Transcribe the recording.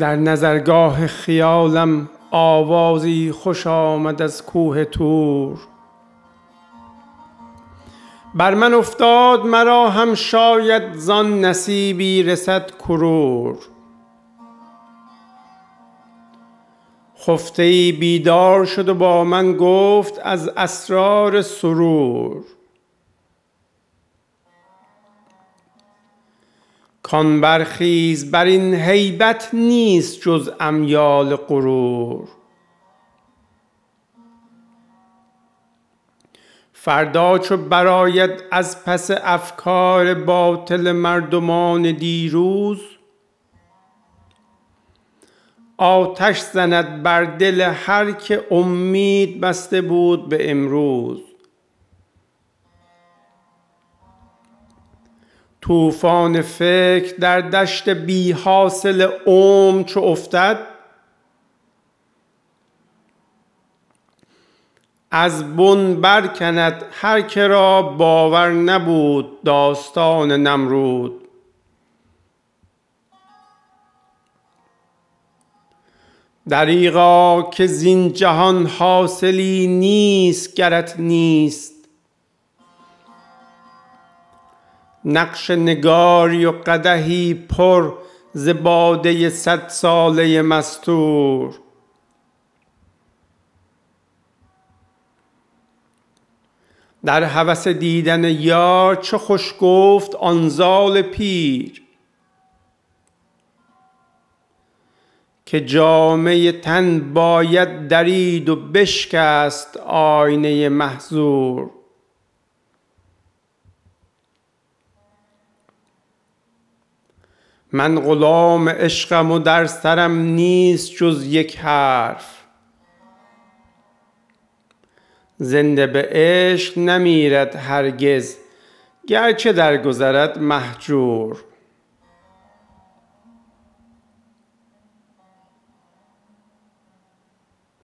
در نظرگاه خیالم آوازی خوش آمد از کوه طور بر من افتاد مرا هم شاید زان نصیبی رسد کرور. خفته بیدار شد و با من گفت از اسرار سرور. کان برخیز بر این هیبت نیست جز امیال غرور. فردا چو برآید از پس افکار باطل مردمان دیروز آتش زند بر دل هر که امید بسته بود به امروز. طوفان فکر در دشت بی حاصل عمر چو افتد؟ از بن برکند هر که را باور نبود داستان نمرود. دریغا که زین جهان حاصلی نیست گرت نیست. نقش نگاری و قدحی پر ز باده صدساله مستور. در هوس دیدن یار چه خوش گفت آن زال پیر. که جامه تن باید درید و بشکست آینه محزور من غلام عشقم و در سرم نیست جز یک حرف. زنده به عشق نمیرد هرگز گرچه درگذرد مهجور.